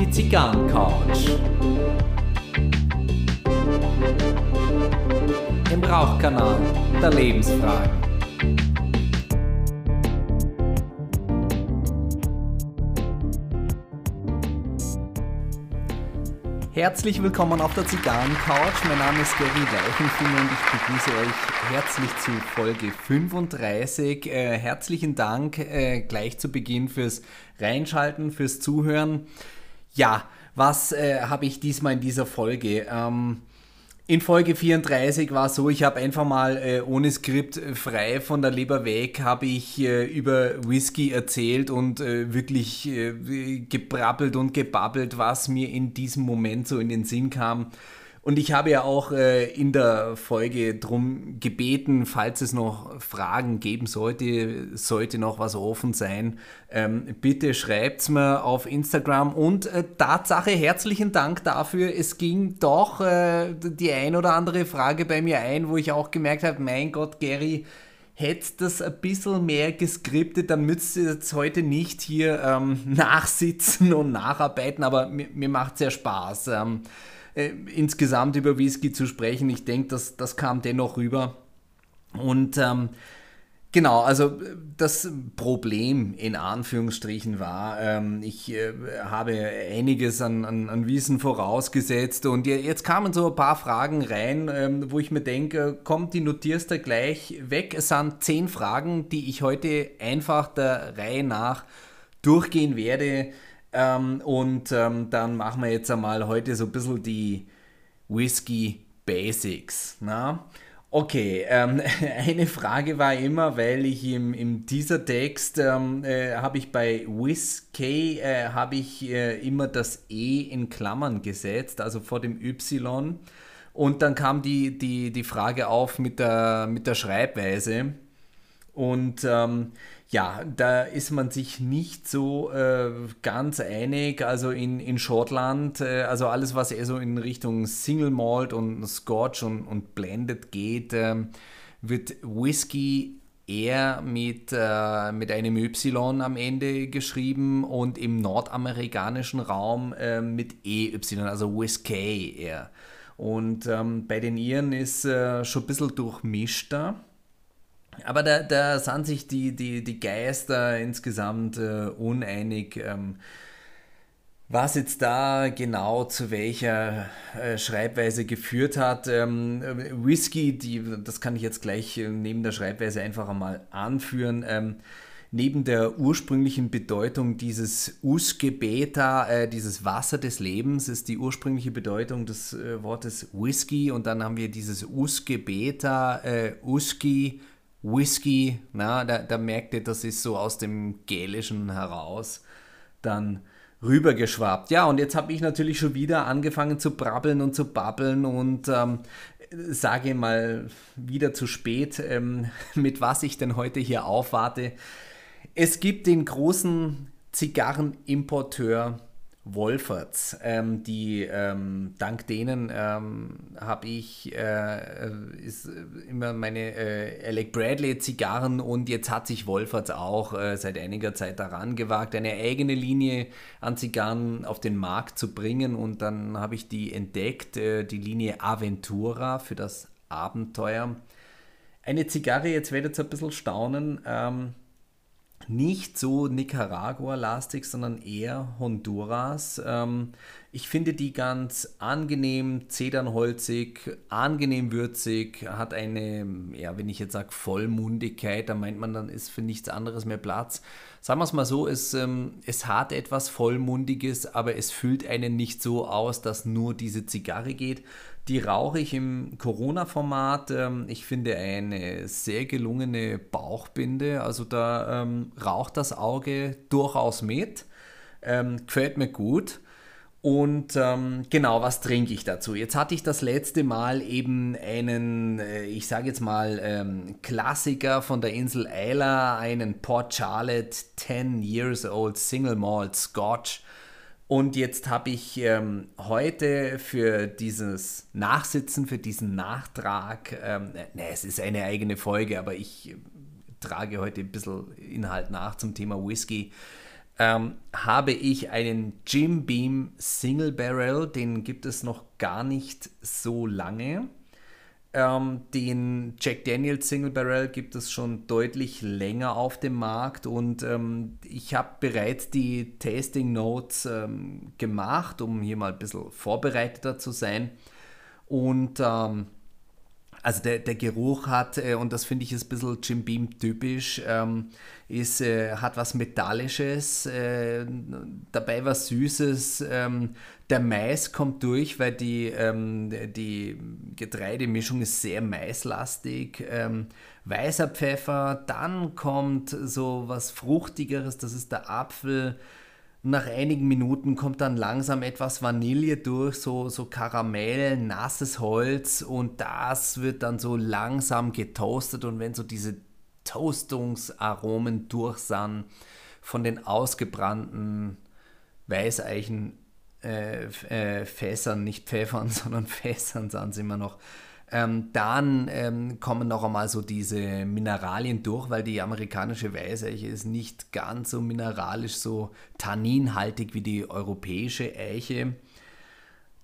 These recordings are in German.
Die Zigarrencouch. Im Rauchkanal der Lebensfragen. Herzlich willkommen auf der Zigarrencouch. Mein Name ist Gary Leichenfinger und ich begrüße euch herzlich zu Folge 35. Äh, herzlichen Dank äh, gleich zu Beginn fürs Reinschalten, fürs Zuhören. Ja, was äh, habe ich diesmal in dieser Folge? Ähm, in Folge 34 war so, ich habe einfach mal äh, ohne Skript äh, frei von der Leber weg, habe ich äh, über Whisky erzählt und äh, wirklich äh, gebrabbelt und gebabbelt, was mir in diesem Moment so in den Sinn kam. Und ich habe ja auch äh, in der Folge darum gebeten, falls es noch Fragen geben sollte, sollte noch was offen sein, ähm, bitte schreibt es mir auf Instagram. Und äh, Tatsache, herzlichen Dank dafür. Es ging doch äh, die ein oder andere Frage bei mir ein, wo ich auch gemerkt habe, mein Gott, Gary, hättest das ein bisschen mehr geskriptet, dann müsst ihr jetzt heute nicht hier ähm, nachsitzen und nacharbeiten, aber mir, mir macht es ja Spaß. Ähm, äh, insgesamt über Whisky zu sprechen. Ich denke, das, das kam dennoch rüber. Und ähm, Genau, also das Problem in Anführungsstrichen war, ähm, ich äh, habe einiges an, an, an, Wissen vorausgesetzt und jetzt kamen so ein paar Fragen rein, ähm, wo ich mir denke, komm, die notierst du gleich weg. Es sind zehn Fragen, die ich heute einfach der Reihe nach durchgehen werde. Ähm, und ähm, dann machen wir jetzt einmal heute so ein bisschen die Whisky Basics. Na? Okay, ähm, eine Frage war immer, weil ich im, im dieser Text ähm, äh, habe ich bei Whiskey äh, habe ich äh, immer das E in Klammern gesetzt, also vor dem Y. Und dann kam die, die, die Frage auf mit der, mit der Schreibweise. Und ähm, ja, da ist man sich nicht so äh, ganz einig. Also in, in Schottland, äh, also alles, was eher so in Richtung Single Malt und Scotch und, und Blended geht, äh, wird Whisky eher mit, äh, mit einem Y am Ende geschrieben und im nordamerikanischen Raum äh, mit EY, also Whiskey eher. Und ähm, bei den Iren ist äh, schon ein bisschen durchmischter. Aber da, da sind sich die, die, die Geister insgesamt äh, uneinig, ähm, was jetzt da genau zu welcher äh, Schreibweise geführt hat. Ähm, Whisky, die, das kann ich jetzt gleich äh, neben der Schreibweise einfach einmal anführen. Ähm, neben der ursprünglichen Bedeutung dieses Usge Beta, äh, dieses Wasser des Lebens, ist die ursprüngliche Bedeutung des äh, Wortes Whisky und dann haben wir dieses Usge Beta, äh, Uski Whisky, na, da, da merkt ihr, das ist so aus dem Gälischen heraus dann rübergeschwappt. Ja, und jetzt habe ich natürlich schon wieder angefangen zu brabbeln und zu babbeln und ähm, sage mal wieder zu spät, ähm, mit was ich denn heute hier aufwarte. Es gibt den großen Zigarrenimporteur Wolferts, ähm, die ähm, dank denen ähm, habe ich äh, ist immer meine äh, Alec Bradley Zigarren und jetzt hat sich Wolferts auch äh, seit einiger Zeit daran gewagt, eine eigene Linie an Zigarren auf den Markt zu bringen und dann habe ich die entdeckt, äh, die Linie Aventura für das Abenteuer. Eine Zigarre, jetzt werdet ihr ein bisschen staunen, ähm, nicht so Nicaragua-lastig, sondern eher Honduras. Ähm, ich finde die ganz angenehm, zedernholzig, angenehm würzig, hat eine, ja, wenn ich jetzt sage Vollmundigkeit, da meint man, dann ist für nichts anderes mehr Platz. Sagen wir es mal so, es, ähm, es hat etwas Vollmundiges, aber es füllt einen nicht so aus, dass nur diese Zigarre geht. Die rauche ich im Corona-Format. Ähm, ich finde eine sehr gelungene Bauchbinde. Also da ähm, raucht das Auge durchaus mit. Ähm, gefällt mir gut. Und ähm, genau, was trinke ich dazu? Jetzt hatte ich das letzte Mal eben einen, äh, ich sage jetzt mal, ähm, Klassiker von der Insel Isla, einen Port Charlotte 10 Years Old Single Malt Scotch und jetzt habe ich ähm, heute für dieses Nachsitzen, für diesen Nachtrag, ähm, ne, es ist eine eigene Folge, aber ich äh, trage heute ein bisschen Inhalt nach zum Thema Whisky, ähm, habe ich einen Jim Beam Single Barrel, den gibt es noch gar nicht so lange. Ähm, den Jack Daniels Single Barrel gibt es schon deutlich länger auf dem Markt und ähm, ich habe bereits die Tasting Notes ähm, gemacht, um hier mal ein bisschen vorbereiteter zu sein. Und ähm, also der, der Geruch hat, äh, und das finde ich ein bisschen Jim Beam typisch, ähm, ist, äh, hat was Metallisches, äh, dabei was Süßes. Ähm, der Mais kommt durch, weil die, ähm, die Getreidemischung ist sehr maislastig. Ähm, weißer Pfeffer, dann kommt so was Fruchtigeres, das ist der Apfel. Nach einigen Minuten kommt dann langsam etwas Vanille durch, so, so Karamell, nasses Holz und das wird dann so langsam getoastet und wenn so diese Toastungsaromen durch sind von den ausgebrannten Weißeichen äh, äh, nicht Pfeffern, sondern Fässern sind sie immer noch. Ähm, dann ähm, kommen noch einmal so diese Mineralien durch, weil die amerikanische Weißeiche ist nicht ganz so mineralisch, so tanninhaltig wie die europäische Eiche.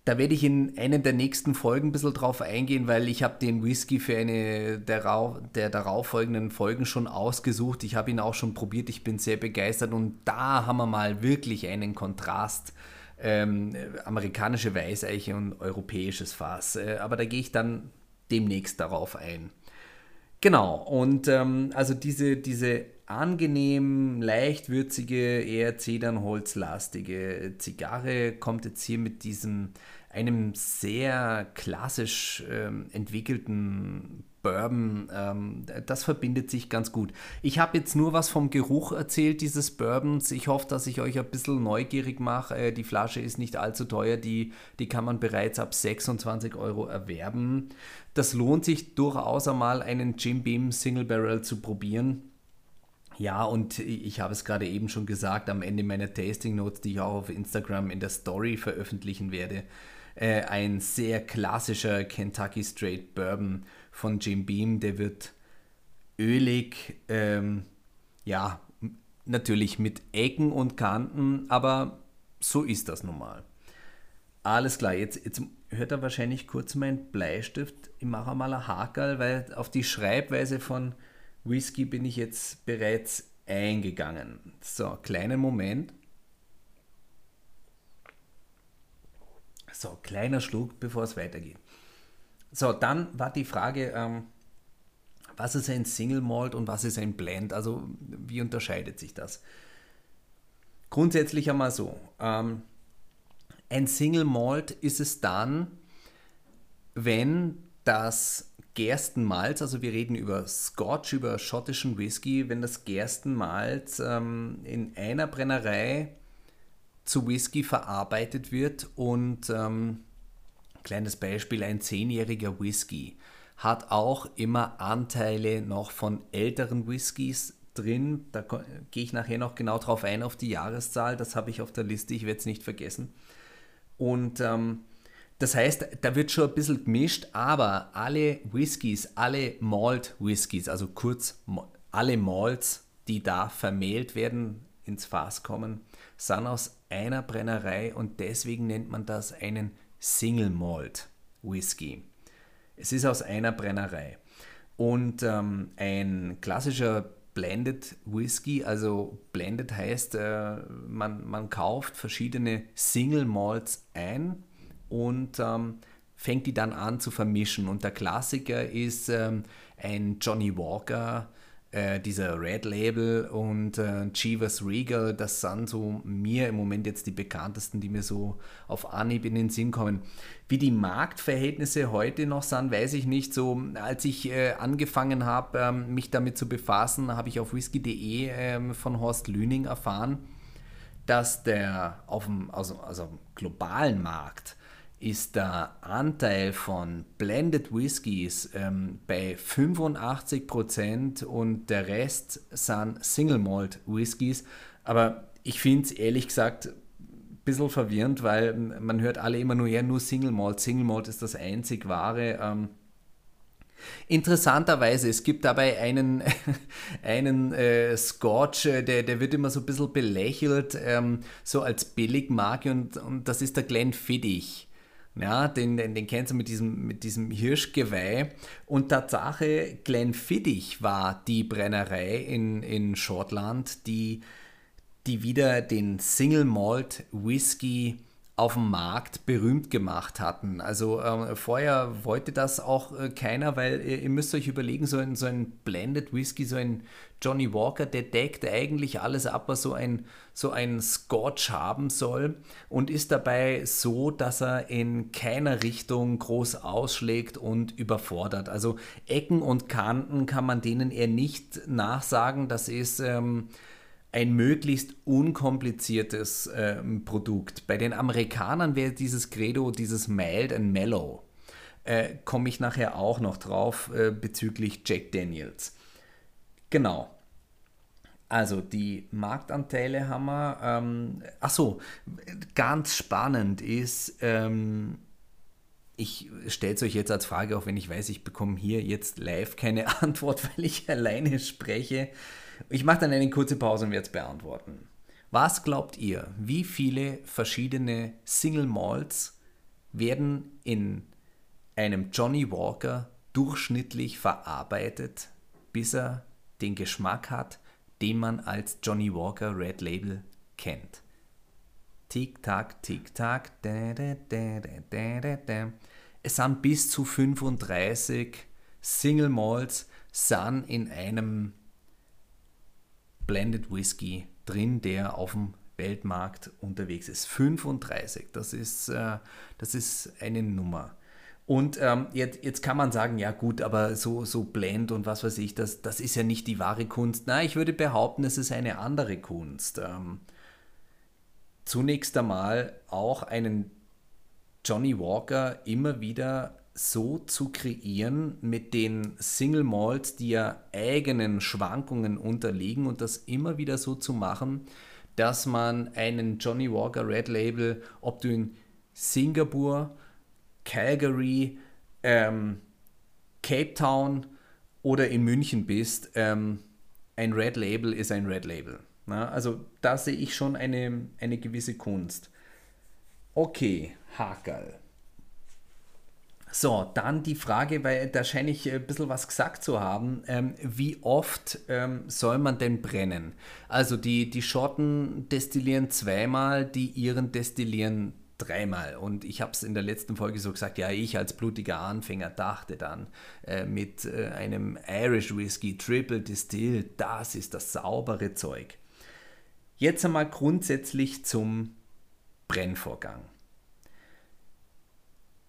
Da werde ich in einer der nächsten Folgen ein bisschen drauf eingehen, weil ich habe den Whisky für eine der, der darauffolgenden Folgen schon ausgesucht. Ich habe ihn auch schon probiert, ich bin sehr begeistert und da haben wir mal wirklich einen Kontrast ähm, amerikanische Weißeiche und europäisches Fass. Äh, aber da gehe ich dann demnächst darauf ein. Genau, und ähm, also diese, diese angenehm, leicht würzige, eher zedernholzlastige Zigarre kommt jetzt hier mit diesem, einem sehr klassisch ähm, entwickelten Bourbon, ähm, das verbindet sich ganz gut. Ich habe jetzt nur was vom Geruch erzählt dieses Bourbons. Ich hoffe, dass ich euch ein bisschen neugierig mache. Äh, die Flasche ist nicht allzu teuer, die, die kann man bereits ab 26 Euro erwerben. Das lohnt sich durchaus einmal, einen Jim Beam Single Barrel zu probieren. Ja, und ich habe es gerade eben schon gesagt, am Ende meiner Tasting Notes, die ich auch auf Instagram in der Story veröffentlichen werde, äh, ein sehr klassischer Kentucky Straight Bourbon von Jim Beam, der wird ölig, ähm, ja, natürlich mit Ecken und Kanten, aber so ist das nun mal. Alles klar, jetzt, jetzt hört er wahrscheinlich kurz mein Bleistift. Ich mache mal ein Hakel, weil auf die Schreibweise von Whisky bin ich jetzt bereits eingegangen. So, kleinen Moment. So, kleiner Schluck, bevor es weitergeht. So, dann war die Frage, ähm, was ist ein Single Malt und was ist ein Blend? Also wie unterscheidet sich das? Grundsätzlich einmal so. Ähm, ein Single Malt ist es dann, wenn das Gerstenmalz, also wir reden über Scotch, über schottischen Whisky, wenn das Gerstenmalz ähm, in einer Brennerei zu Whisky verarbeitet wird und ähm, Kleines Beispiel, ein zehnjähriger Whisky hat auch immer Anteile noch von älteren Whiskys drin. Da gehe ich nachher noch genau drauf ein, auf die Jahreszahl. Das habe ich auf der Liste, ich werde es nicht vergessen. Und ähm, das heißt, da wird schon ein bisschen gemischt, aber alle Whiskys, alle Malt Whiskys, also kurz alle Malts, die da vermehlt werden, ins Fass kommen, sind aus einer Brennerei und deswegen nennt man das einen Single Malt Whisky. Es ist aus einer Brennerei. Und ähm, ein klassischer Blended Whisky, also Blended heißt, äh, man, man kauft verschiedene Single Malts ein und ähm, fängt die dann an zu vermischen. Und der Klassiker ist ähm, ein Johnny Walker äh, dieser Red Label und äh, Chivas Regal, das sind so mir im Moment jetzt die bekanntesten, die mir so auf Anhieb in den Sinn kommen. Wie die Marktverhältnisse heute noch sind, weiß ich nicht. So, als ich äh, angefangen habe, ähm, mich damit zu befassen, habe ich auf whisky.de ähm, von Horst Lüning erfahren, dass der auf dem also, also globalen Markt ist der Anteil von Blended Whiskys ähm, bei 85% und der Rest sind Single Malt Whiskys. Aber ich finde es ehrlich gesagt ein bisschen verwirrend, weil man hört alle immer nur, ja, nur Single Malt. Single Malt ist das einzig wahre. Ähm, Interessanterweise, es gibt dabei einen, einen äh, Scotch, äh, der, der wird immer so ein bisschen belächelt, ähm, so als Billigmarke und, und das ist der Glenfiddich. Ja, den, den, den kennst du mit diesem, mit diesem Hirschgeweih. Und Tatsache, Glenfiddich war die Brennerei in, in Schottland, die, die wieder den Single Malt Whisky auf dem Markt berühmt gemacht hatten. Also äh, vorher wollte das auch äh, keiner, weil äh, ihr müsst euch überlegen, so ein, so ein Blended Whisky, so ein Johnny Walker, der deckt eigentlich alles ab, was so ein, so ein Scotch haben soll und ist dabei so, dass er in keiner Richtung groß ausschlägt und überfordert. Also Ecken und Kanten kann man denen eher nicht nachsagen. Das ist... Ähm, ein möglichst unkompliziertes äh, Produkt. Bei den Amerikanern wäre dieses Credo, dieses Mild and Mellow. Äh, Komme ich nachher auch noch drauf äh, bezüglich Jack Daniels. Genau. Also die Marktanteile haben wir. Ähm, achso, ganz spannend ist, ähm, ich stelle es euch jetzt als Frage, auch wenn ich weiß, ich bekomme hier jetzt live keine Antwort, weil ich alleine spreche. Ich mache dann eine kurze Pause und werde es beantworten. Was glaubt ihr, wie viele verschiedene Single Malts werden in einem Johnny Walker durchschnittlich verarbeitet, bis er den Geschmack hat, den man als Johnny Walker Red Label kennt? Tick-Tack, Tick-Tack. Es sind bis zu 35 Single Malts sind in einem Blended Whisky drin, der auf dem Weltmarkt unterwegs ist. 35, das ist, äh, das ist eine Nummer. Und ähm, jetzt, jetzt kann man sagen, ja gut, aber so, so Blend und was weiß ich, das, das ist ja nicht die wahre Kunst. Nein, ich würde behaupten, es ist eine andere Kunst. Ähm, zunächst einmal auch einen Johnny Walker immer wieder so zu kreieren mit den Single Malts, die ja eigenen Schwankungen unterliegen und das immer wieder so zu machen, dass man einen Johnny Walker Red Label, ob du in Singapur, Calgary, ähm, Cape Town oder in München bist, ähm, ein Red Label ist ein Red Label. Na, also da sehe ich schon eine, eine gewisse Kunst. Okay, Hakel. So, dann die Frage, weil da scheine ich ein bisschen was gesagt zu haben. Ähm, wie oft ähm, soll man denn brennen? Also die, die Schotten destillieren zweimal, die Iren destillieren dreimal. Und ich habe es in der letzten Folge so gesagt, ja, ich als blutiger Anfänger dachte dann äh, mit äh, einem Irish Whisky Triple Distilled, das ist das saubere Zeug. Jetzt einmal grundsätzlich zum Brennvorgang.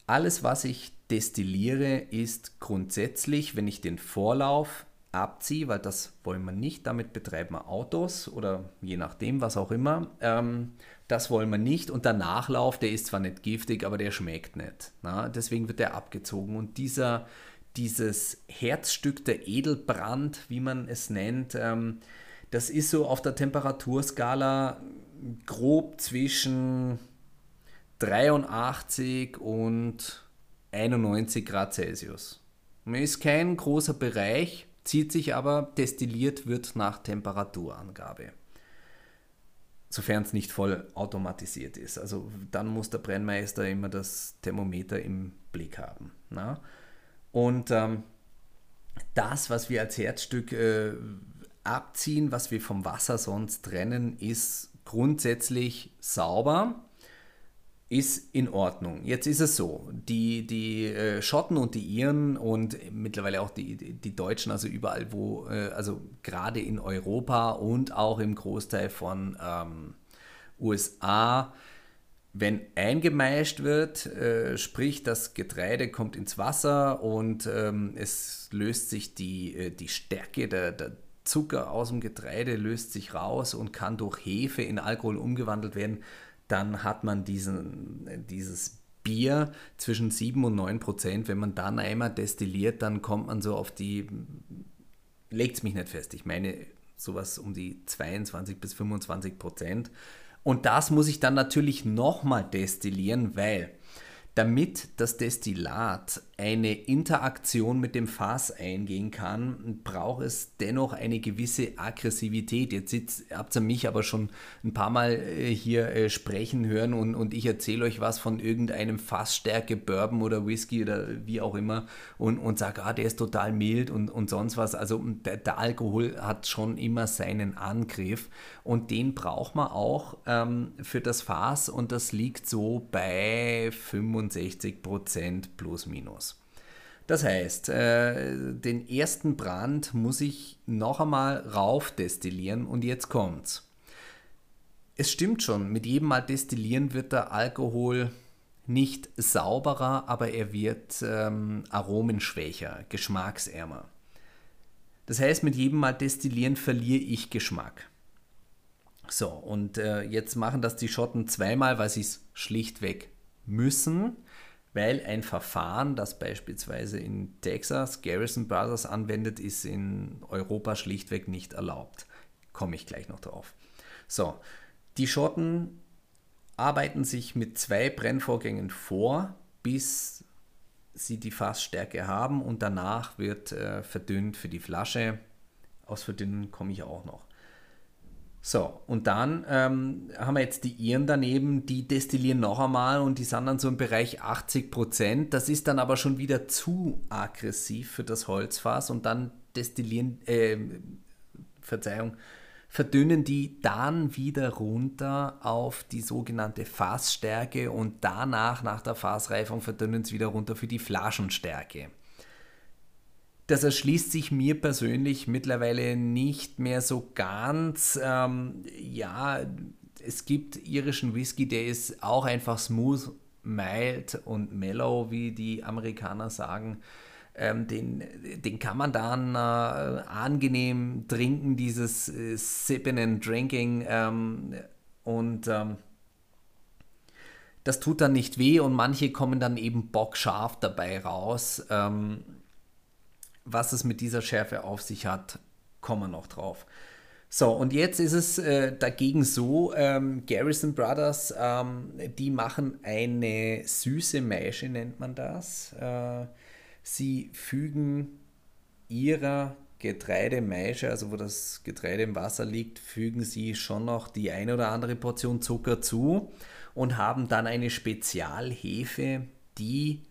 Alles, was ich destilliere, ist grundsätzlich, wenn ich den Vorlauf abziehe, weil das wollen wir nicht, damit betreiben wir Autos oder je nachdem, was auch immer. Ähm, das wollen wir nicht. Und der Nachlauf, der ist zwar nicht giftig, aber der schmeckt nicht. Na? Deswegen wird der abgezogen. Und dieser, dieses Herzstück der Edelbrand, wie man es nennt, ähm, das ist so auf der Temperaturskala grob zwischen 83 und 91 Grad Celsius. Ist kein großer Bereich, zieht sich aber, destilliert wird nach Temperaturangabe. Sofern es nicht voll automatisiert ist. Also dann muss der Brennmeister immer das Thermometer im Blick haben. Na? Und ähm, das, was wir als Herzstück äh, abziehen, was wir vom Wasser sonst trennen, ist grundsätzlich sauber ist in Ordnung. Jetzt ist es so, die, die äh, Schotten und die Iren und mittlerweile auch die, die Deutschen, also überall wo, äh, also gerade in Europa und auch im Großteil von ähm, USA, wenn eingemeischt wird, äh, sprich das Getreide kommt ins Wasser und ähm, es löst sich die, äh, die Stärke, der, der Zucker aus dem Getreide löst sich raus und kann durch Hefe in Alkohol umgewandelt werden, dann hat man diesen, dieses Bier zwischen 7 und 9 Prozent. Wenn man dann einmal destilliert, dann kommt man so auf die, legt es mich nicht fest, ich meine sowas um die 22 bis 25 Prozent. Und das muss ich dann natürlich nochmal destillieren, weil damit das Destillat eine Interaktion mit dem Fass eingehen kann, braucht es dennoch eine gewisse Aggressivität. Jetzt sitzt, habt ihr mich aber schon ein paar Mal äh, hier äh, sprechen hören und, und ich erzähle euch was von irgendeinem Fassstärke, Bourbon oder Whisky oder wie auch immer und, und sage, ah, der ist total mild und, und sonst was. Also der, der Alkohol hat schon immer seinen Angriff und den braucht man auch ähm, für das Fass und das liegt so bei 65 Prozent plus minus. Das heißt, äh, den ersten Brand muss ich noch einmal rauf destillieren und jetzt kommt's. Es stimmt schon, mit jedem Mal destillieren wird der Alkohol nicht sauberer, aber er wird ähm, aromenschwächer, geschmacksärmer. Das heißt, mit jedem Mal destillieren verliere ich Geschmack. So, und äh, jetzt machen das die Schotten zweimal, weil sie es schlichtweg müssen weil ein Verfahren, das beispielsweise in Texas Garrison Brothers anwendet, ist in Europa schlichtweg nicht erlaubt. Komme ich gleich noch drauf. So, die Schotten arbeiten sich mit zwei Brennvorgängen vor, bis sie die Fassstärke haben und danach wird äh, verdünnt für die Flasche. Aus Verdünnen komme ich auch noch. So, und dann ähm, haben wir jetzt die Iren daneben, die destillieren noch einmal und die sind dann so im Bereich 80 Prozent. Das ist dann aber schon wieder zu aggressiv für das Holzfass und dann destillieren, äh, Verzeihung, verdünnen die dann wieder runter auf die sogenannte Fassstärke und danach, nach der Fassreifung, verdünnen sie wieder runter für die Flaschenstärke das erschließt sich mir persönlich mittlerweile nicht mehr so ganz. Ähm, ja, es gibt irischen Whisky, der ist auch einfach smooth, mild und mellow, wie die Amerikaner sagen. Ähm, den, den kann man dann äh, angenehm trinken, dieses äh, Sipping and Drinking. Ähm, und ähm, das tut dann nicht weh und manche kommen dann eben bockscharf dabei raus. Ähm, was es mit dieser Schärfe auf sich hat, kommen wir noch drauf. So, und jetzt ist es äh, dagegen so, ähm, Garrison Brothers, ähm, die machen eine süße Maische, nennt man das. Äh, sie fügen ihrer Getreidemeische, also wo das Getreide im Wasser liegt, fügen sie schon noch die eine oder andere Portion Zucker zu und haben dann eine Spezialhefe, die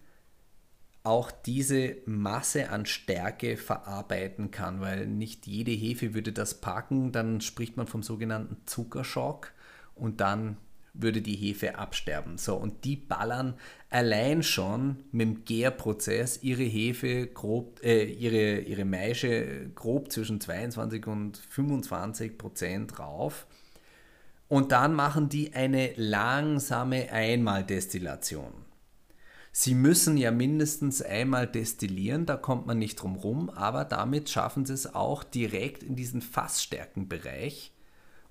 auch diese Masse an Stärke verarbeiten kann, weil nicht jede Hefe würde das packen, dann spricht man vom sogenannten Zuckerschock und dann würde die Hefe absterben. So, und die ballern allein schon mit dem Gärprozess ihre Hefe grob, äh, ihre, ihre Maische grob zwischen 22 und 25 Prozent rauf. Und dann machen die eine langsame Einmaldestillation. Sie müssen ja mindestens einmal destillieren, da kommt man nicht drum rum, aber damit schaffen sie es auch direkt in diesen Fassstärkenbereich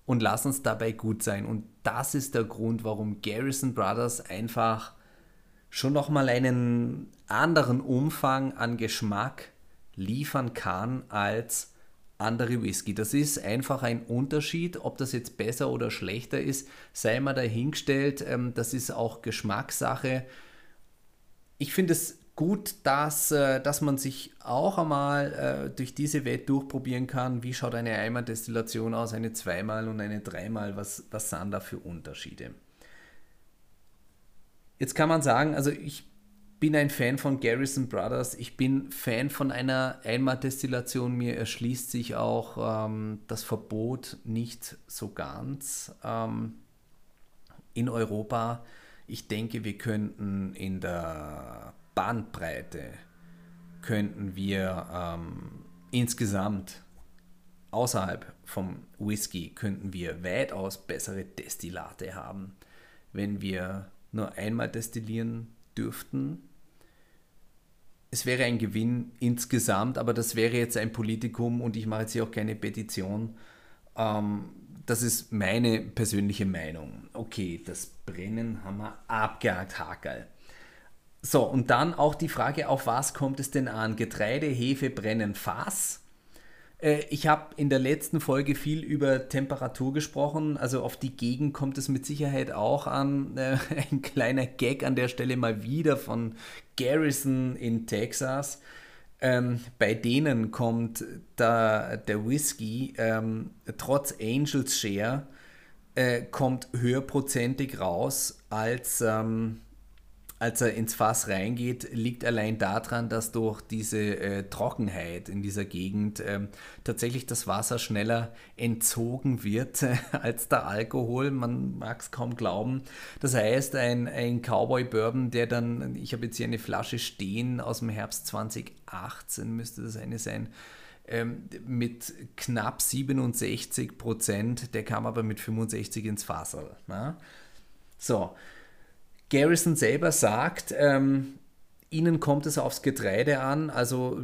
und lassen es dabei gut sein. Und das ist der Grund, warum Garrison Brothers einfach schon nochmal einen anderen Umfang an Geschmack liefern kann als andere Whisky. Das ist einfach ein Unterschied. Ob das jetzt besser oder schlechter ist, sei mal dahingestellt. Ähm, das ist auch Geschmackssache ich finde es gut, dass, äh, dass man sich auch einmal äh, durch diese Welt durchprobieren kann. Wie schaut eine Einmal-Destillation aus, eine zweimal und eine dreimal? Was, was sind da für Unterschiede? Jetzt kann man sagen, also ich bin ein Fan von Garrison Brothers. Ich bin Fan von einer Einmal-Destillation. Mir erschließt sich auch ähm, das Verbot nicht so ganz ähm, in Europa ich denke, wir könnten in der Bandbreite, könnten wir ähm, insgesamt außerhalb vom Whisky, könnten wir weitaus bessere Destillate haben, wenn wir nur einmal destillieren dürften. Es wäre ein Gewinn insgesamt, aber das wäre jetzt ein Politikum und ich mache jetzt hier auch keine Petition. Ähm, das ist meine persönliche Meinung. Okay, das Brennen haben wir abgehakt, Hakel. So, und dann auch die Frage, auf was kommt es denn an? Getreide, Hefe, Brennen, Fass. Äh, ich habe in der letzten Folge viel über Temperatur gesprochen. Also auf die Gegend kommt es mit Sicherheit auch an. Äh, ein kleiner Gag an der Stelle mal wieder von Garrison in Texas. Ähm, bei denen kommt da, der Whisky ähm, trotz Angels Share äh, kommt höherprozentig raus als ähm, als er ins Fass reingeht, liegt allein daran, dass durch diese äh, Trockenheit in dieser Gegend äh, tatsächlich das Wasser schneller entzogen wird äh, als der Alkohol. Man mag es kaum glauben. Das heißt, ein, ein Cowboy Bourbon, der dann, ich habe jetzt hier eine Flasche stehen aus dem Herbst 2018, müsste das eine sein, ähm, mit knapp 67 Prozent, der kam aber mit 65 ins Fassel. Na? So, Garrison selber sagt, ähm, ihnen kommt es aufs Getreide an, also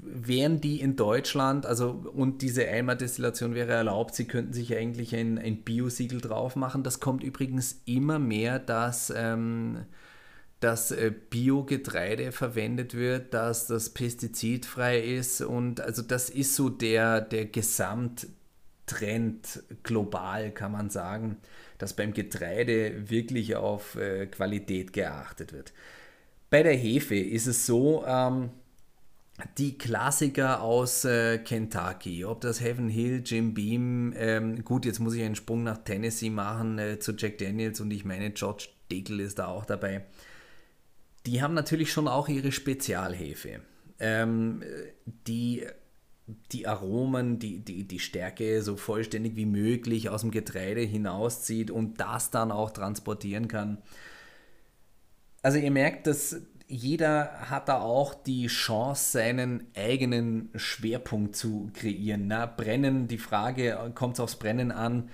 wären die in Deutschland, also und diese Eimerdestillation wäre erlaubt, sie könnten sich eigentlich ein, ein Bio-Siegel drauf machen. Das kommt übrigens immer mehr, dass, ähm, dass äh, Biogetreide verwendet wird, dass das pestizidfrei ist. Und also das ist so der, der Gesamttrend global, kann man sagen dass beim Getreide wirklich auf äh, Qualität geachtet wird. Bei der Hefe ist es so, ähm, die Klassiker aus äh, Kentucky, ob das Heaven Hill, Jim Beam, ähm, gut, jetzt muss ich einen Sprung nach Tennessee machen äh, zu Jack Daniels und ich meine, George Dickel ist da auch dabei. Die haben natürlich schon auch ihre Spezialhefe, ähm, die die Aromen, die, die, die Stärke so vollständig wie möglich aus dem Getreide hinauszieht und das dann auch transportieren kann. Also ihr merkt, dass jeder hat da auch die Chance, seinen eigenen Schwerpunkt zu kreieren. Na, Brennen, die Frage, kommt es aufs Brennen an,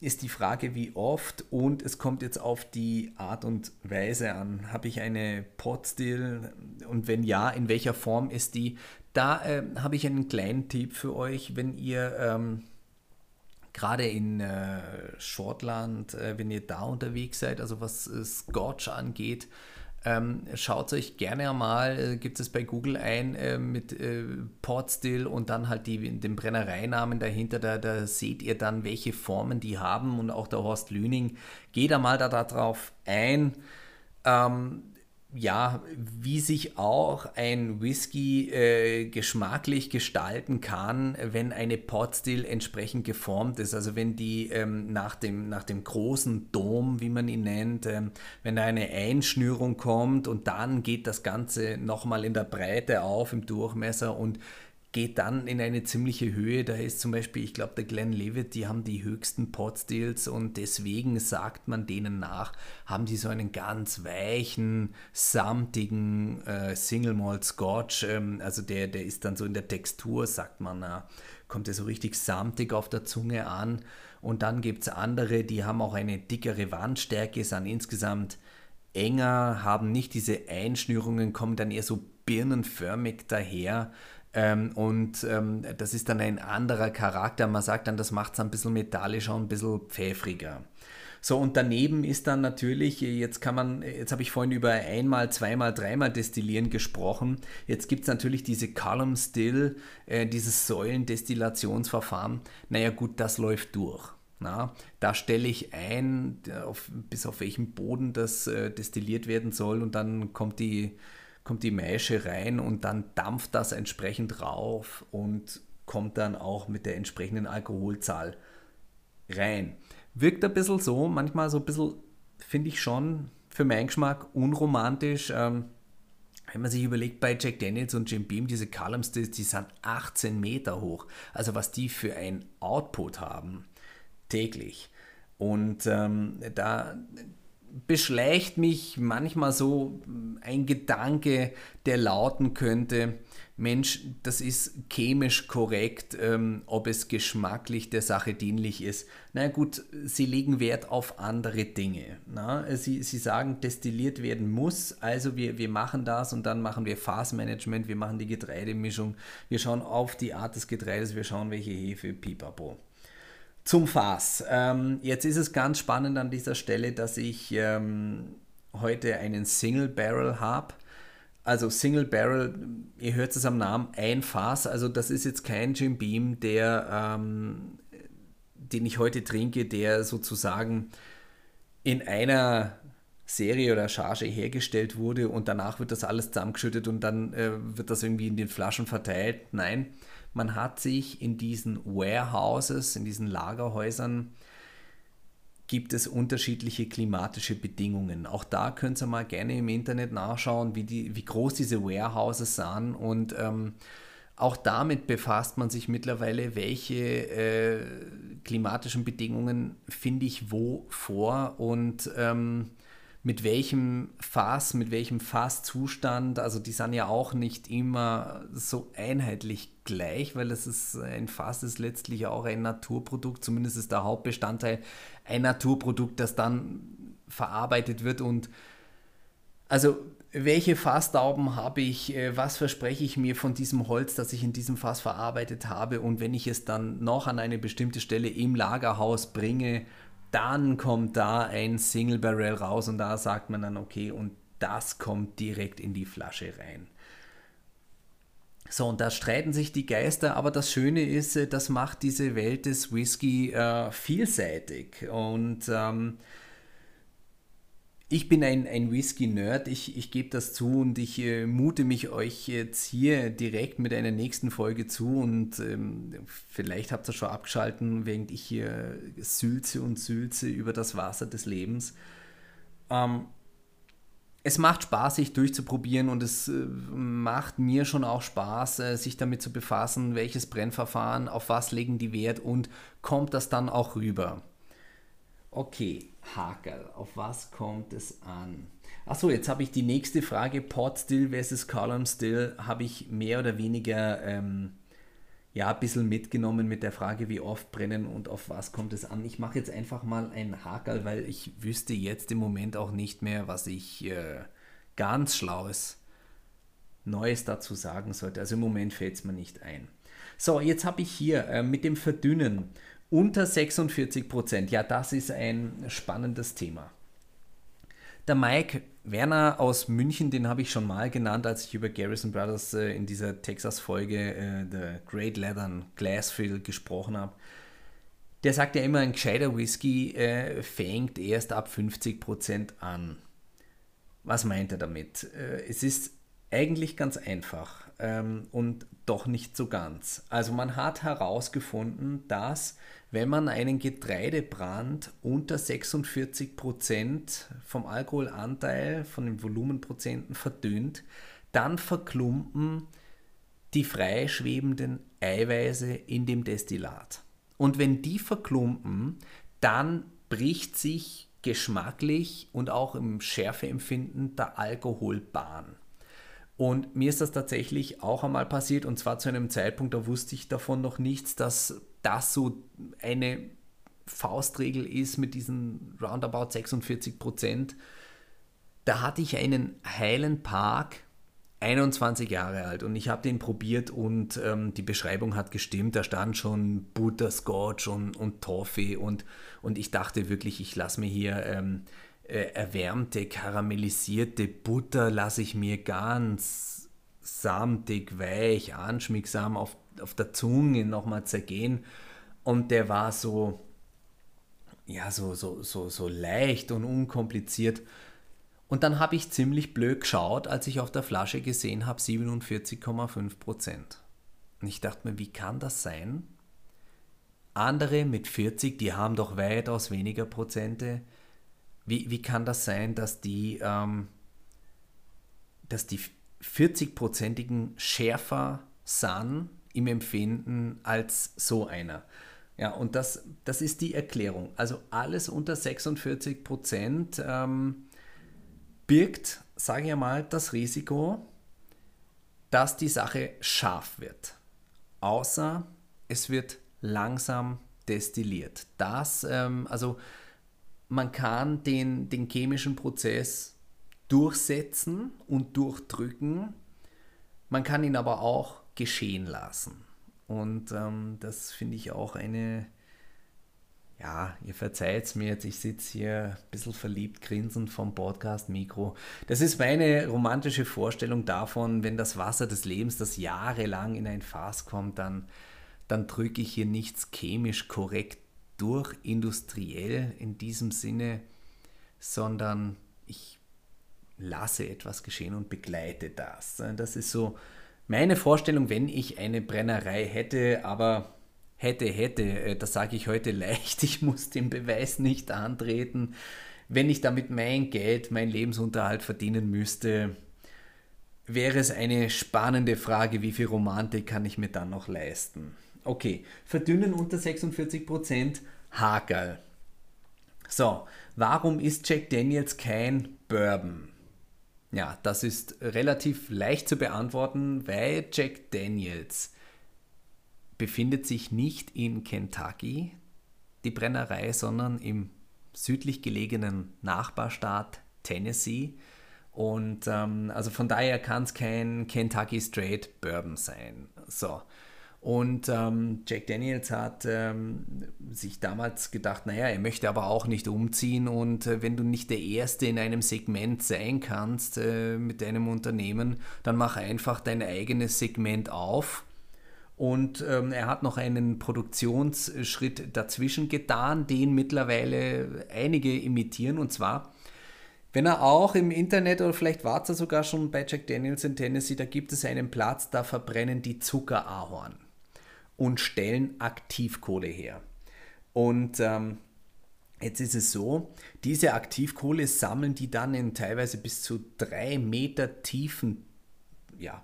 ist die Frage, wie oft und es kommt jetzt auf die Art und Weise an. Habe ich eine Potstill und wenn ja, in welcher Form ist die? Da äh, habe ich einen kleinen Tipp für euch, wenn ihr ähm, gerade in äh, Schottland, äh, wenn ihr da unterwegs seid, also was äh, Scotch angeht, ähm, schaut euch gerne mal, äh, gibt es bei Google ein äh, mit äh, Portstill und dann halt die, den Brennereinamen dahinter, da, da, seht ihr dann, welche Formen die haben und auch der Horst Lüning. Geht da mal da, darauf ein. Ähm, ja, wie sich auch ein Whisky äh, geschmacklich gestalten kann, wenn eine Potstill entsprechend geformt ist. Also wenn die ähm, nach, dem, nach dem großen Dom, wie man ihn nennt, ähm, wenn da eine Einschnürung kommt und dann geht das Ganze nochmal in der Breite auf, im Durchmesser und geht dann in eine ziemliche Höhe. Da ist zum Beispiel, ich glaube, der Glenn Levitt, die haben die höchsten Potsteals und deswegen sagt man denen nach, haben die so einen ganz weichen, samtigen äh, Single Malt Scotch. Ähm, also der, der ist dann so in der Textur, sagt man, äh, kommt der so richtig samtig auf der Zunge an. Und dann gibt es andere, die haben auch eine dickere Wandstärke, sind insgesamt enger, haben nicht diese Einschnürungen, kommen dann eher so birnenförmig daher. Ähm, und ähm, das ist dann ein anderer Charakter. Man sagt dann, das macht es ein bisschen metallischer und ein bisschen pfeffriger. So, und daneben ist dann natürlich, jetzt kann man, jetzt habe ich vorhin über einmal, zweimal, dreimal Destillieren gesprochen. Jetzt gibt es natürlich diese Column Still, äh, dieses Säulendestillationsverfahren. Naja, gut, das läuft durch. Na, da stelle ich ein, auf, bis auf welchem Boden das äh, destilliert werden soll und dann kommt die, kommt die Maische rein und dann dampft das entsprechend rauf und kommt dann auch mit der entsprechenden Alkoholzahl rein. Wirkt ein bisschen so, manchmal so ein bisschen, finde ich schon, für meinen Geschmack unromantisch. Ähm, wenn man sich überlegt, bei Jack Daniels und Jim Beam, diese Columns, die, die sind 18 Meter hoch. Also was die für ein Output haben, täglich. Und ähm, da beschleicht mich manchmal so ein Gedanke, der lauten könnte, Mensch, das ist chemisch korrekt, ähm, ob es geschmacklich der Sache dienlich ist. Na gut, sie legen Wert auf andere Dinge. Na? Sie, sie sagen, destilliert werden muss, also wir, wir machen das und dann machen wir Phasenmanagement, wir machen die Getreidemischung, wir schauen auf die Art des Getreides, wir schauen, welche Hefe, pipapo. Zum Fass. Ähm, jetzt ist es ganz spannend an dieser Stelle, dass ich ähm, heute einen Single Barrel habe. also Single Barrel, ihr hört es am Namen, ein Fass. Also das ist jetzt kein Jim Beam, der, ähm, den ich heute trinke, der sozusagen in einer Serie oder Charge hergestellt wurde und danach wird das alles zusammengeschüttet und dann äh, wird das irgendwie in den Flaschen verteilt. Nein, man hat sich in diesen Warehouses, in diesen Lagerhäusern, gibt es unterschiedliche klimatische Bedingungen. Auch da könnt ihr mal gerne im Internet nachschauen, wie, die, wie groß diese Warehouses sind und ähm, auch damit befasst man sich mittlerweile, welche äh, klimatischen Bedingungen finde ich wo vor und ähm, mit welchem Fass, mit welchem Fasszustand, also die sind ja auch nicht immer so einheitlich gleich, weil es ist ein Fass ist letztlich auch ein Naturprodukt, zumindest ist der Hauptbestandteil ein Naturprodukt, das dann verarbeitet wird und also welche Fasstauben habe ich, äh, was verspreche ich mir von diesem Holz, das ich in diesem Fass verarbeitet habe und wenn ich es dann noch an eine bestimmte Stelle im Lagerhaus bringe, dann kommt da ein Single Barrel raus und da sagt man dann, okay, und das kommt direkt in die Flasche rein. So, und da streiten sich die Geister, aber das Schöne ist, äh, das macht diese Welt des Whisky äh, vielseitig. Und ähm, ich bin ein, ein Whisky-Nerd, ich, ich gebe das zu und ich äh, mute mich euch jetzt hier direkt mit einer nächsten Folge zu und ähm, vielleicht habt ihr schon abgeschalten, während ich hier sülze und sülze über das Wasser des Lebens. Ähm, es macht Spaß, sich durchzuprobieren und es äh, macht mir schon auch Spaß, äh, sich damit zu befassen, welches Brennverfahren, auf was legen die Wert und kommt das dann auch rüber. Okay, Hakel, auf was kommt es an? Achso, jetzt habe ich die nächste Frage, Pot Still versus Column Still, habe ich mehr oder weniger ähm, ja, ein bisschen mitgenommen mit der Frage, wie oft brennen und auf was kommt es an. Ich mache jetzt einfach mal ein Hakel, weil ich wüsste jetzt im Moment auch nicht mehr, was ich äh, ganz Schlaues, Neues dazu sagen sollte. Also im Moment fällt es mir nicht ein. So, jetzt habe ich hier äh, mit dem Verdünnen unter 46 Prozent. Ja, das ist ein spannendes Thema. Der Mike Werner aus München, den habe ich schon mal genannt, als ich über Garrison Brothers äh, in dieser Texas-Folge äh, The Great Leathern Glassfield gesprochen habe. Der sagt ja immer, ein gescheiter Whisky äh, fängt erst ab 50% an. Was meint er damit? Äh, es ist eigentlich ganz einfach ähm, und doch nicht so ganz. Also man hat herausgefunden, dass wenn man einen Getreidebrand unter 46% vom Alkoholanteil, von den Volumenprozenten verdünnt, dann verklumpen die freischwebenden Eiweiße in dem Destillat. Und wenn die verklumpen, dann bricht sich geschmacklich und auch im Schärfeempfinden der Alkoholbahn. Und mir ist das tatsächlich auch einmal passiert und zwar zu einem Zeitpunkt, da wusste ich davon noch nichts, dass das so eine Faustregel ist mit diesen roundabout 46 Prozent. Da hatte ich einen heilen Park, 21 Jahre alt und ich habe den probiert und ähm, die Beschreibung hat gestimmt. Da stand schon Butterscotch und, und Toffee und, und ich dachte wirklich, ich lasse mir hier ähm, äh, erwärmte, karamellisierte Butter, lasse ich mir ganz samtig, weich, anschmiegsam auf auf der Zunge nochmal zergehen. Und der war so, ja, so, so, so, so leicht und unkompliziert. Und dann habe ich ziemlich blöd geschaut, als ich auf der Flasche gesehen habe, 47,5 Prozent. Und ich dachte mir, wie kann das sein? Andere mit 40, die haben doch weitaus weniger Prozente. Wie, wie kann das sein, dass die, ähm, dass die 40-prozentigen schärfer sind im Empfinden als so einer. Ja, und das, das ist die Erklärung. Also alles unter 46 Prozent ähm, birgt, sage ich mal, das Risiko, dass die Sache scharf wird. Außer es wird langsam destilliert. Das, ähm, also man kann den, den chemischen Prozess durchsetzen und durchdrücken. Man kann ihn aber auch geschehen lassen. Und ähm, das finde ich auch eine ja, ihr verzeiht es mir jetzt, ich sitze hier ein bisschen verliebt grinsend vom Podcast-Mikro. Das ist meine romantische Vorstellung davon, wenn das Wasser des Lebens, das jahrelang in ein Fass kommt, dann, dann drücke ich hier nichts chemisch korrekt durch, industriell in diesem Sinne, sondern ich lasse etwas geschehen und begleite das. Das ist so meine Vorstellung, wenn ich eine Brennerei hätte, aber hätte, hätte, äh, das sage ich heute leicht, ich muss den Beweis nicht antreten. Wenn ich damit mein Geld, mein Lebensunterhalt verdienen müsste, wäre es eine spannende Frage, wie viel Romantik kann ich mir dann noch leisten. Okay, verdünnen unter 46%, Hakel. So, warum ist Jack Daniels kein Bourbon? Ja, das ist relativ leicht zu beantworten, weil Jack Daniels befindet sich nicht in Kentucky, die Brennerei, sondern im südlich gelegenen Nachbarstaat Tennessee. Und ähm, also von daher kann es kein Kentucky Straight Bourbon sein. So. Und ähm, Jack Daniels hat ähm, sich damals gedacht, naja, er möchte aber auch nicht umziehen und äh, wenn du nicht der Erste in einem Segment sein kannst äh, mit deinem Unternehmen, dann mach einfach dein eigenes Segment auf und ähm, er hat noch einen Produktionsschritt dazwischen getan, den mittlerweile einige imitieren. Und zwar, wenn er auch im Internet oder vielleicht war es sogar schon bei Jack Daniels in Tennessee, da gibt es einen Platz, da verbrennen die Zuckerahorn und stellen Aktivkohle her. Und ähm, Jetzt ist es so, diese Aktivkohle sammeln die dann in teilweise bis zu drei Meter tiefen ja,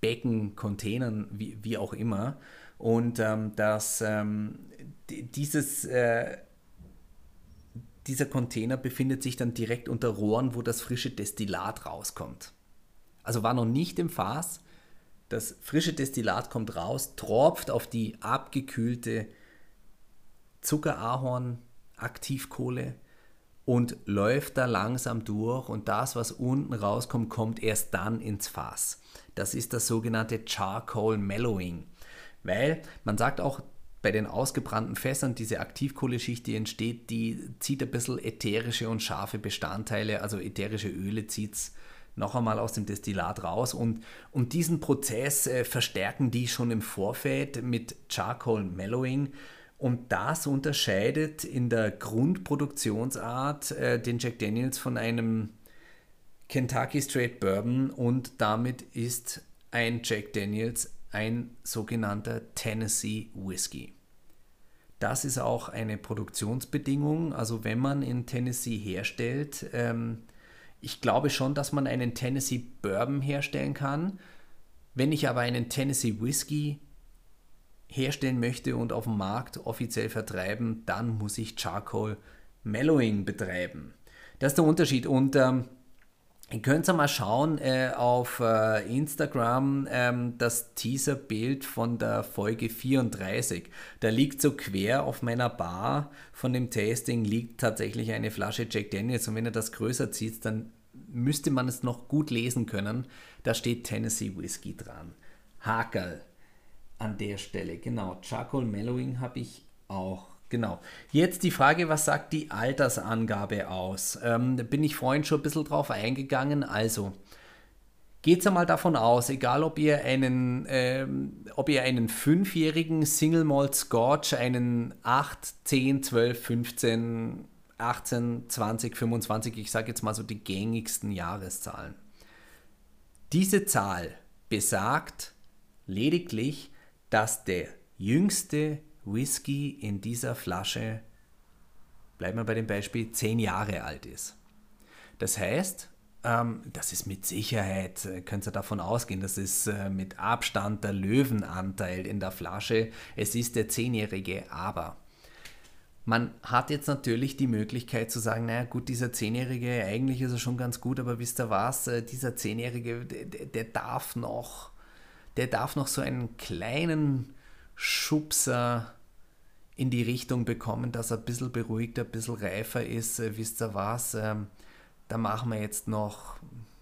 Becken, Containern, wie, wie auch immer. Und ähm, dass ähm, dieses, äh, dieser Container befindet sich dann direkt unter Rohren, wo das frische Destillat rauskommt. Also war noch nicht im Fass. Das frische Destillat kommt raus, tropft auf die abgekühlte Zuckerahorn-Aktivkohle und läuft da langsam durch und das, was unten rauskommt, kommt erst dann ins Fass. Das ist das sogenannte Charcoal Mellowing. Weil man sagt auch, bei den ausgebrannten Fässern, diese Aktivkohleschicht, die entsteht, die zieht ein bisschen ätherische und scharfe Bestandteile, also ätherische Öle zieht es noch einmal aus dem Destillat raus und, und diesen Prozess äh, verstärken die schon im Vorfeld mit Charcoal Mellowing und das unterscheidet in der Grundproduktionsart äh, den Jack Daniels von einem Kentucky Straight Bourbon und damit ist ein Jack Daniels ein sogenannter Tennessee Whiskey. Das ist auch eine Produktionsbedingung. Also wenn man in Tennessee herstellt, ähm, ich glaube schon, dass man einen Tennessee Bourbon herstellen kann. Wenn ich aber einen Tennessee Whiskey herstellen möchte und auf dem Markt offiziell vertreiben, dann muss ich Charcoal Mellowing betreiben. Das ist der Unterschied. Und ähm, Ihr könnt mal schauen äh, auf äh, Instagram ähm, das Teaserbild von der Folge 34. Da liegt so quer auf meiner Bar von dem Tasting liegt tatsächlich eine Flasche Jack Daniels und wenn ihr das größer zieht, dann müsste man es noch gut lesen können. Da steht Tennessee Whiskey dran. Hakel an der Stelle. Genau, Charcoal Mellowing habe ich auch Genau. Jetzt die Frage, was sagt die Altersangabe aus? Ähm, da bin ich vorhin schon ein bisschen drauf eingegangen. Also, geht es einmal davon aus, egal ob ihr einen, ähm, ob ihr einen fünfjährigen Single Malt Scotch, einen 8, 10, 12, 15, 18, 20, 25, ich sage jetzt mal so die gängigsten Jahreszahlen. Diese Zahl besagt lediglich, dass der jüngste Whisky in dieser Flasche, bleiben wir bei dem Beispiel, zehn Jahre alt ist. Das heißt, ähm, das ist mit Sicherheit, äh, könnt ihr davon ausgehen, das ist äh, mit Abstand der Löwenanteil in der Flasche. Es ist der zehnjährige, aber man hat jetzt natürlich die Möglichkeit zu sagen, naja gut, dieser Zehnjährige, eigentlich ist er schon ganz gut, aber wisst ihr was, äh, dieser Zehnjährige, der, der darf noch, der darf noch so einen kleinen Schubser in die Richtung bekommen, dass er ein bisschen beruhigter, ein bisschen reifer ist. Äh, wisst ihr was? Ähm, da machen wir jetzt noch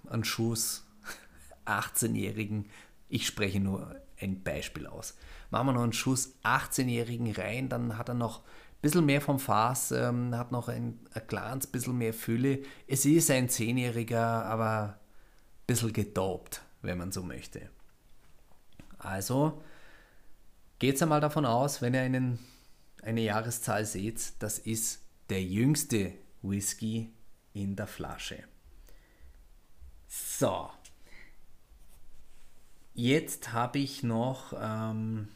einen Schuss 18-Jährigen. Ich spreche nur ein Beispiel aus. Machen wir noch einen Schuss 18-Jährigen rein, dann hat er noch bisschen mehr vom Fass, ähm, hat noch ein, ein kleines bisschen mehr Fülle. Es ist ein Zehnjähriger, aber ein bisschen gedopt, wenn man so möchte. Also geht einmal davon aus, wenn ihr einen, eine Jahreszahl seht, das ist der jüngste Whisky in der Flasche. So. Jetzt habe ich noch ähm,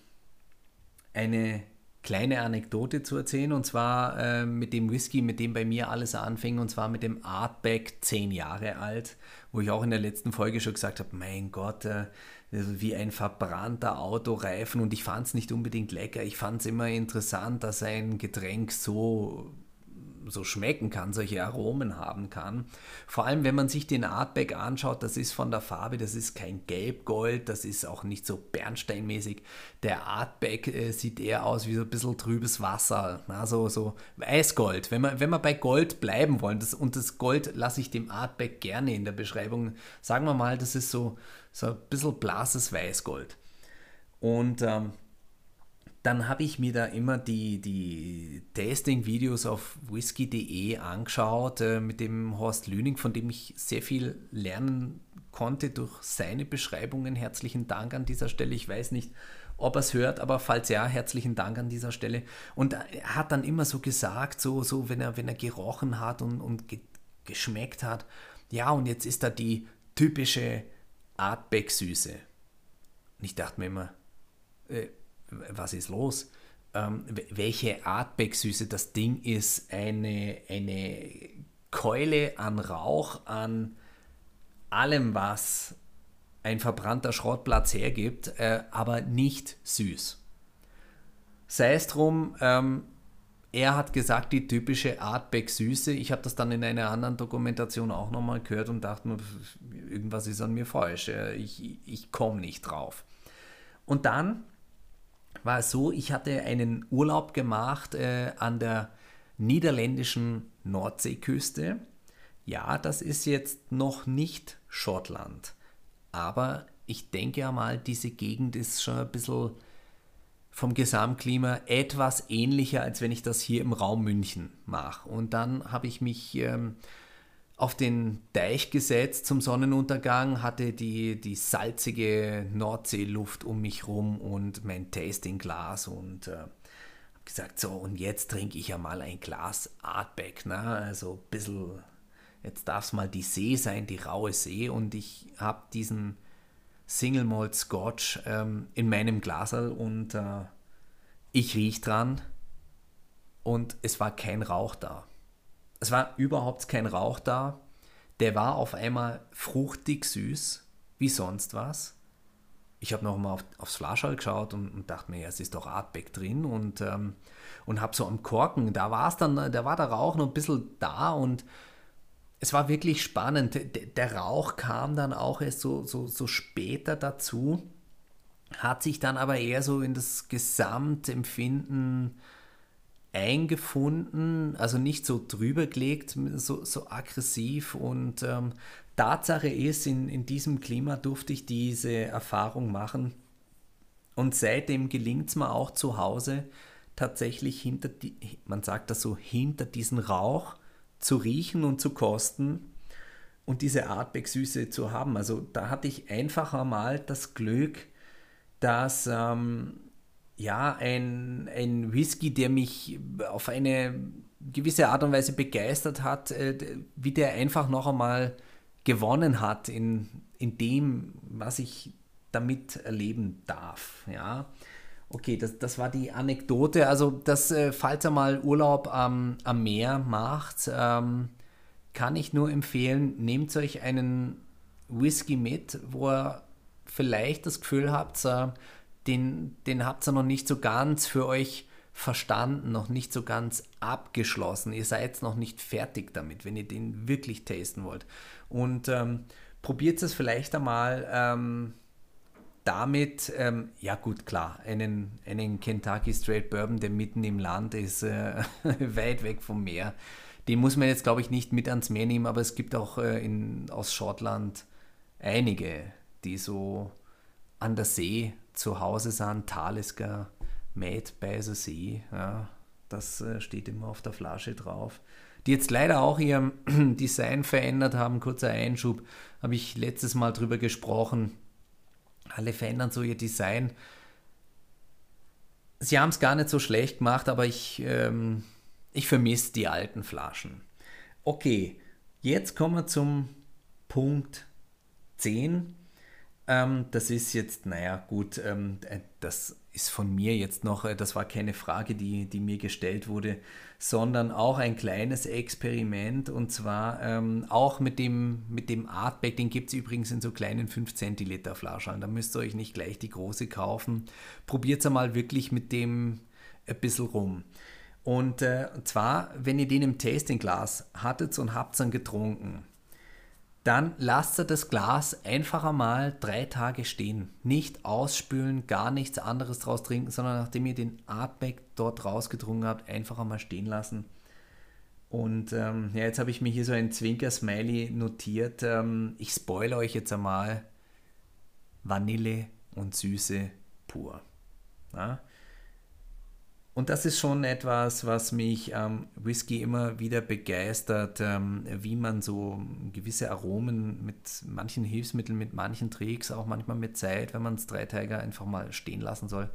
eine kleine Anekdote zu erzählen. Und zwar äh, mit dem Whisky, mit dem bei mir alles anfing. Und zwar mit dem Artback 10 Jahre alt, wo ich auch in der letzten Folge schon gesagt habe, mein Gott, äh, wie ein verbrannter Autoreifen. Und ich fand es nicht unbedingt lecker. Ich fand es immer interessant, dass ein Getränk so so schmecken kann, solche Aromen haben kann. Vor allem, wenn man sich den Artback anschaut, das ist von der Farbe, das ist kein Gelbgold, das ist auch nicht so bernsteinmäßig. Der Artback äh, sieht eher aus wie so ein bisschen trübes Wasser, also so Weißgold. Wenn wir, wenn wir bei Gold bleiben wollen, das, und das Gold lasse ich dem Artback gerne in der Beschreibung, sagen wir mal, das ist so, so ein bisschen blases Weißgold. Und ähm, dann habe ich mir da immer die, die Tasting-Videos auf whisky.de angeschaut äh, mit dem Horst Lüning, von dem ich sehr viel lernen konnte durch seine Beschreibungen. Herzlichen Dank an dieser Stelle. Ich weiß nicht, ob er es hört, aber falls ja, herzlichen Dank an dieser Stelle. Und er hat dann immer so gesagt, so, so wenn, er, wenn er gerochen hat und, und ge geschmeckt hat, ja, und jetzt ist da die typische Artback-Süße. Und ich dachte mir immer, äh, was ist los? Ähm, welche Artback-Süße das Ding ist, eine, eine Keule an Rauch, an allem, was ein verbrannter Schrottplatz hergibt, äh, aber nicht süß. Sei es drum, ähm, er hat gesagt, die typische Artback-Süße. Ich habe das dann in einer anderen Dokumentation auch nochmal gehört und dachte mir, irgendwas ist an mir falsch. Äh, ich, ich komme nicht drauf. Und dann war es so, ich hatte einen Urlaub gemacht äh, an der niederländischen Nordseeküste. Ja, das ist jetzt noch nicht Schottland, aber ich denke einmal, diese Gegend ist schon ein bisschen vom Gesamtklima etwas ähnlicher, als wenn ich das hier im Raum München mache. Und dann habe ich mich ähm, auf den Deich gesetzt zum Sonnenuntergang, hatte die, die salzige Nordseeluft um mich rum und mein Tastingglas und äh, habe gesagt, so und jetzt trinke ich ja mal ein Glas Artback, ne? also ein bisschen, jetzt darf es mal die See sein, die raue See und ich habe diesen Single Malt Scotch ähm, in meinem Glasel und äh, ich riech dran und es war kein Rauch da es war überhaupt kein Rauch da. Der war auf einmal fruchtig süß, wie sonst was. Ich habe nochmal auf, aufs Flaschall geschaut und, und, dachte mir, ja, es ist doch Artback drin und, ähm, und habe so am Korken, da war es dann, da war der Rauch noch ein bisschen da und es war wirklich spannend. Der, der Rauch kam dann auch erst so, so, so später dazu, hat sich dann aber eher so in das Gesamtempfinden eingefunden, also nicht so drüber gelegt, so, so aggressiv. Und ähm, Tatsache ist, in, in diesem Klima durfte ich diese Erfahrung machen. Und seitdem gelingt es mir auch zu Hause tatsächlich hinter, die, man sagt das so, hinter diesen Rauch zu riechen und zu kosten und diese Artback-Süße zu haben. Also da hatte ich einfach einmal das Glück, dass ähm, ja, ein, ein Whisky, der mich auf eine gewisse Art und Weise begeistert hat, äh, wie der einfach noch einmal gewonnen hat in, in dem, was ich damit erleben darf. Ja. Okay, das, das war die Anekdote. Also, das, äh, falls ihr mal Urlaub am, am Meer macht, ähm, kann ich nur empfehlen, nehmt euch einen Whisky mit, wo ihr vielleicht das Gefühl habt, äh, den, den habt ihr noch nicht so ganz für euch verstanden, noch nicht so ganz abgeschlossen. Ihr seid noch nicht fertig damit, wenn ihr den wirklich tasten wollt. Und ähm, probiert es vielleicht einmal ähm, damit, ähm, ja gut, klar, einen, einen Kentucky Straight Bourbon, der mitten im Land ist, äh, weit weg vom Meer. Den muss man jetzt, glaube ich, nicht mit ans Meer nehmen, aber es gibt auch äh, in, aus Schottland einige, die so an der See zu Hause sind, Talisker, Made by the Sea. Ja. Das äh, steht immer auf der Flasche drauf. Die jetzt leider auch ihr Design verändert haben. Kurzer Einschub, habe ich letztes Mal drüber gesprochen. Alle verändern so ihr Design. Sie haben es gar nicht so schlecht gemacht, aber ich, ähm, ich vermisse die alten Flaschen. Okay, jetzt kommen wir zum Punkt 10. Ähm, das ist jetzt, naja, gut, ähm, äh, das ist von mir jetzt noch, äh, das war keine Frage, die, die mir gestellt wurde, sondern auch ein kleines Experiment und zwar ähm, auch mit dem, mit dem Artback, den gibt es übrigens in so kleinen 5 Zentiliter Flaschen. Da müsst ihr euch nicht gleich die große kaufen. Probiert es einmal wirklich mit dem ein bisschen rum. Und äh, zwar, wenn ihr den im Tastingglas hattet und habt dann getrunken, dann lasst ihr das Glas einfach einmal drei Tage stehen. Nicht ausspülen, gar nichts anderes draus trinken, sondern nachdem ihr den Artback dort rausgetrunken habt, einfach einmal stehen lassen. Und ähm, ja, jetzt habe ich mir hier so ein Zwinker-Smiley notiert. Ähm, ich spoilere euch jetzt einmal Vanille und Süße pur. Ja? Und das ist schon etwas, was mich ähm, Whisky immer wieder begeistert, ähm, wie man so gewisse Aromen mit manchen Hilfsmitteln, mit manchen Tricks, auch manchmal mit Zeit, wenn man es drei Tage einfach mal stehen lassen soll,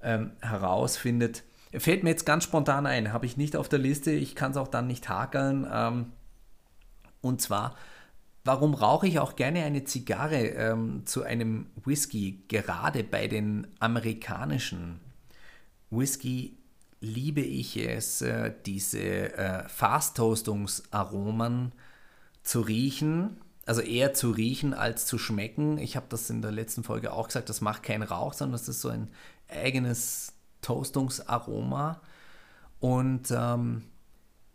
ähm, herausfindet. Fällt mir jetzt ganz spontan ein, habe ich nicht auf der Liste, ich kann es auch dann nicht hakeln. Ähm, und zwar, warum rauche ich auch gerne eine Zigarre ähm, zu einem Whisky, gerade bei den amerikanischen Whisky liebe ich es, äh, diese äh, Fast-Toastungsaromen zu riechen. Also eher zu riechen als zu schmecken. Ich habe das in der letzten Folge auch gesagt, das macht keinen Rauch, sondern das ist so ein eigenes Toastungsaroma. Und ähm,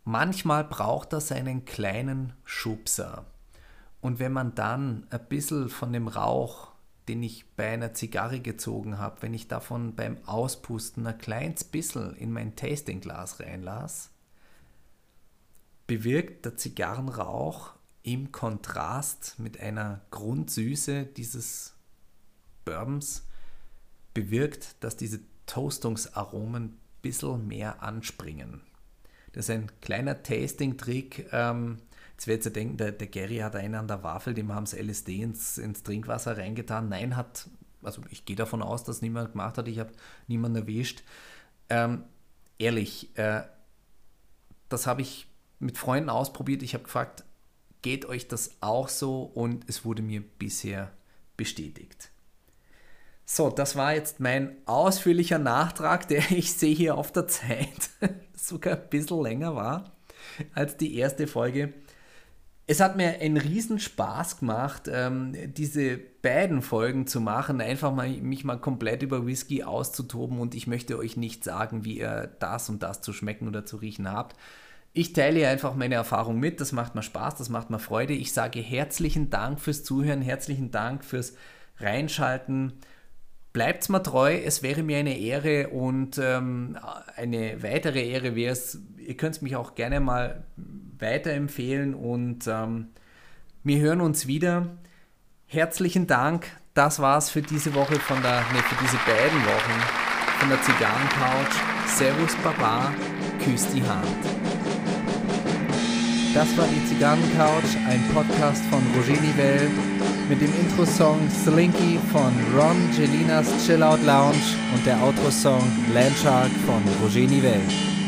manchmal braucht das einen kleinen Schubser. Und wenn man dann ein bisschen von dem Rauch den ich bei einer Zigarre gezogen habe, wenn ich davon beim Auspusten ein kleines bisschen in mein Tastingglas reinlasse, bewirkt der Zigarrenrauch im Kontrast mit einer Grundsüße dieses Bourbons, bewirkt, dass diese Toastungsaromen ein bisschen mehr anspringen. Das ist ein kleiner Tasting-Trick, ähm, Jetzt wird ihr denken, der, der Gary hat einen an der Waffel, dem haben sie LSD ins, ins Trinkwasser reingetan. Nein, hat, also ich gehe davon aus, dass niemand gemacht hat, ich habe niemanden erwischt. Ähm, ehrlich, äh, das habe ich mit Freunden ausprobiert. Ich habe gefragt, geht euch das auch so? Und es wurde mir bisher bestätigt. So, das war jetzt mein ausführlicher Nachtrag, der ich sehe hier auf der Zeit sogar ein bisschen länger war als die erste Folge. Es hat mir einen riesen Spaß gemacht, ähm, diese beiden Folgen zu machen, einfach mal mich mal komplett über Whisky auszutoben und ich möchte euch nicht sagen, wie ihr das und das zu schmecken oder zu riechen habt. Ich teile einfach meine Erfahrung mit, das macht mir Spaß, das macht mir Freude. Ich sage herzlichen Dank fürs Zuhören, herzlichen Dank fürs Reinschalten. Bleibt mir treu, es wäre mir eine Ehre und ähm, eine weitere Ehre wäre es, ihr könnt mich auch gerne mal weiterempfehlen und ähm, wir hören uns wieder. Herzlichen Dank. Das war's für diese Woche von der, ne, für diese beiden Wochen von der Zigarrencouch. Servus Baba, küss die Hand. Das war die Zigarrencouch, ein Podcast von Roger Nivelle mit dem Intro-Song Slinky von Ron Gelinas Chill Out Lounge und der Outro-Song Landshark von Roger Nivelle.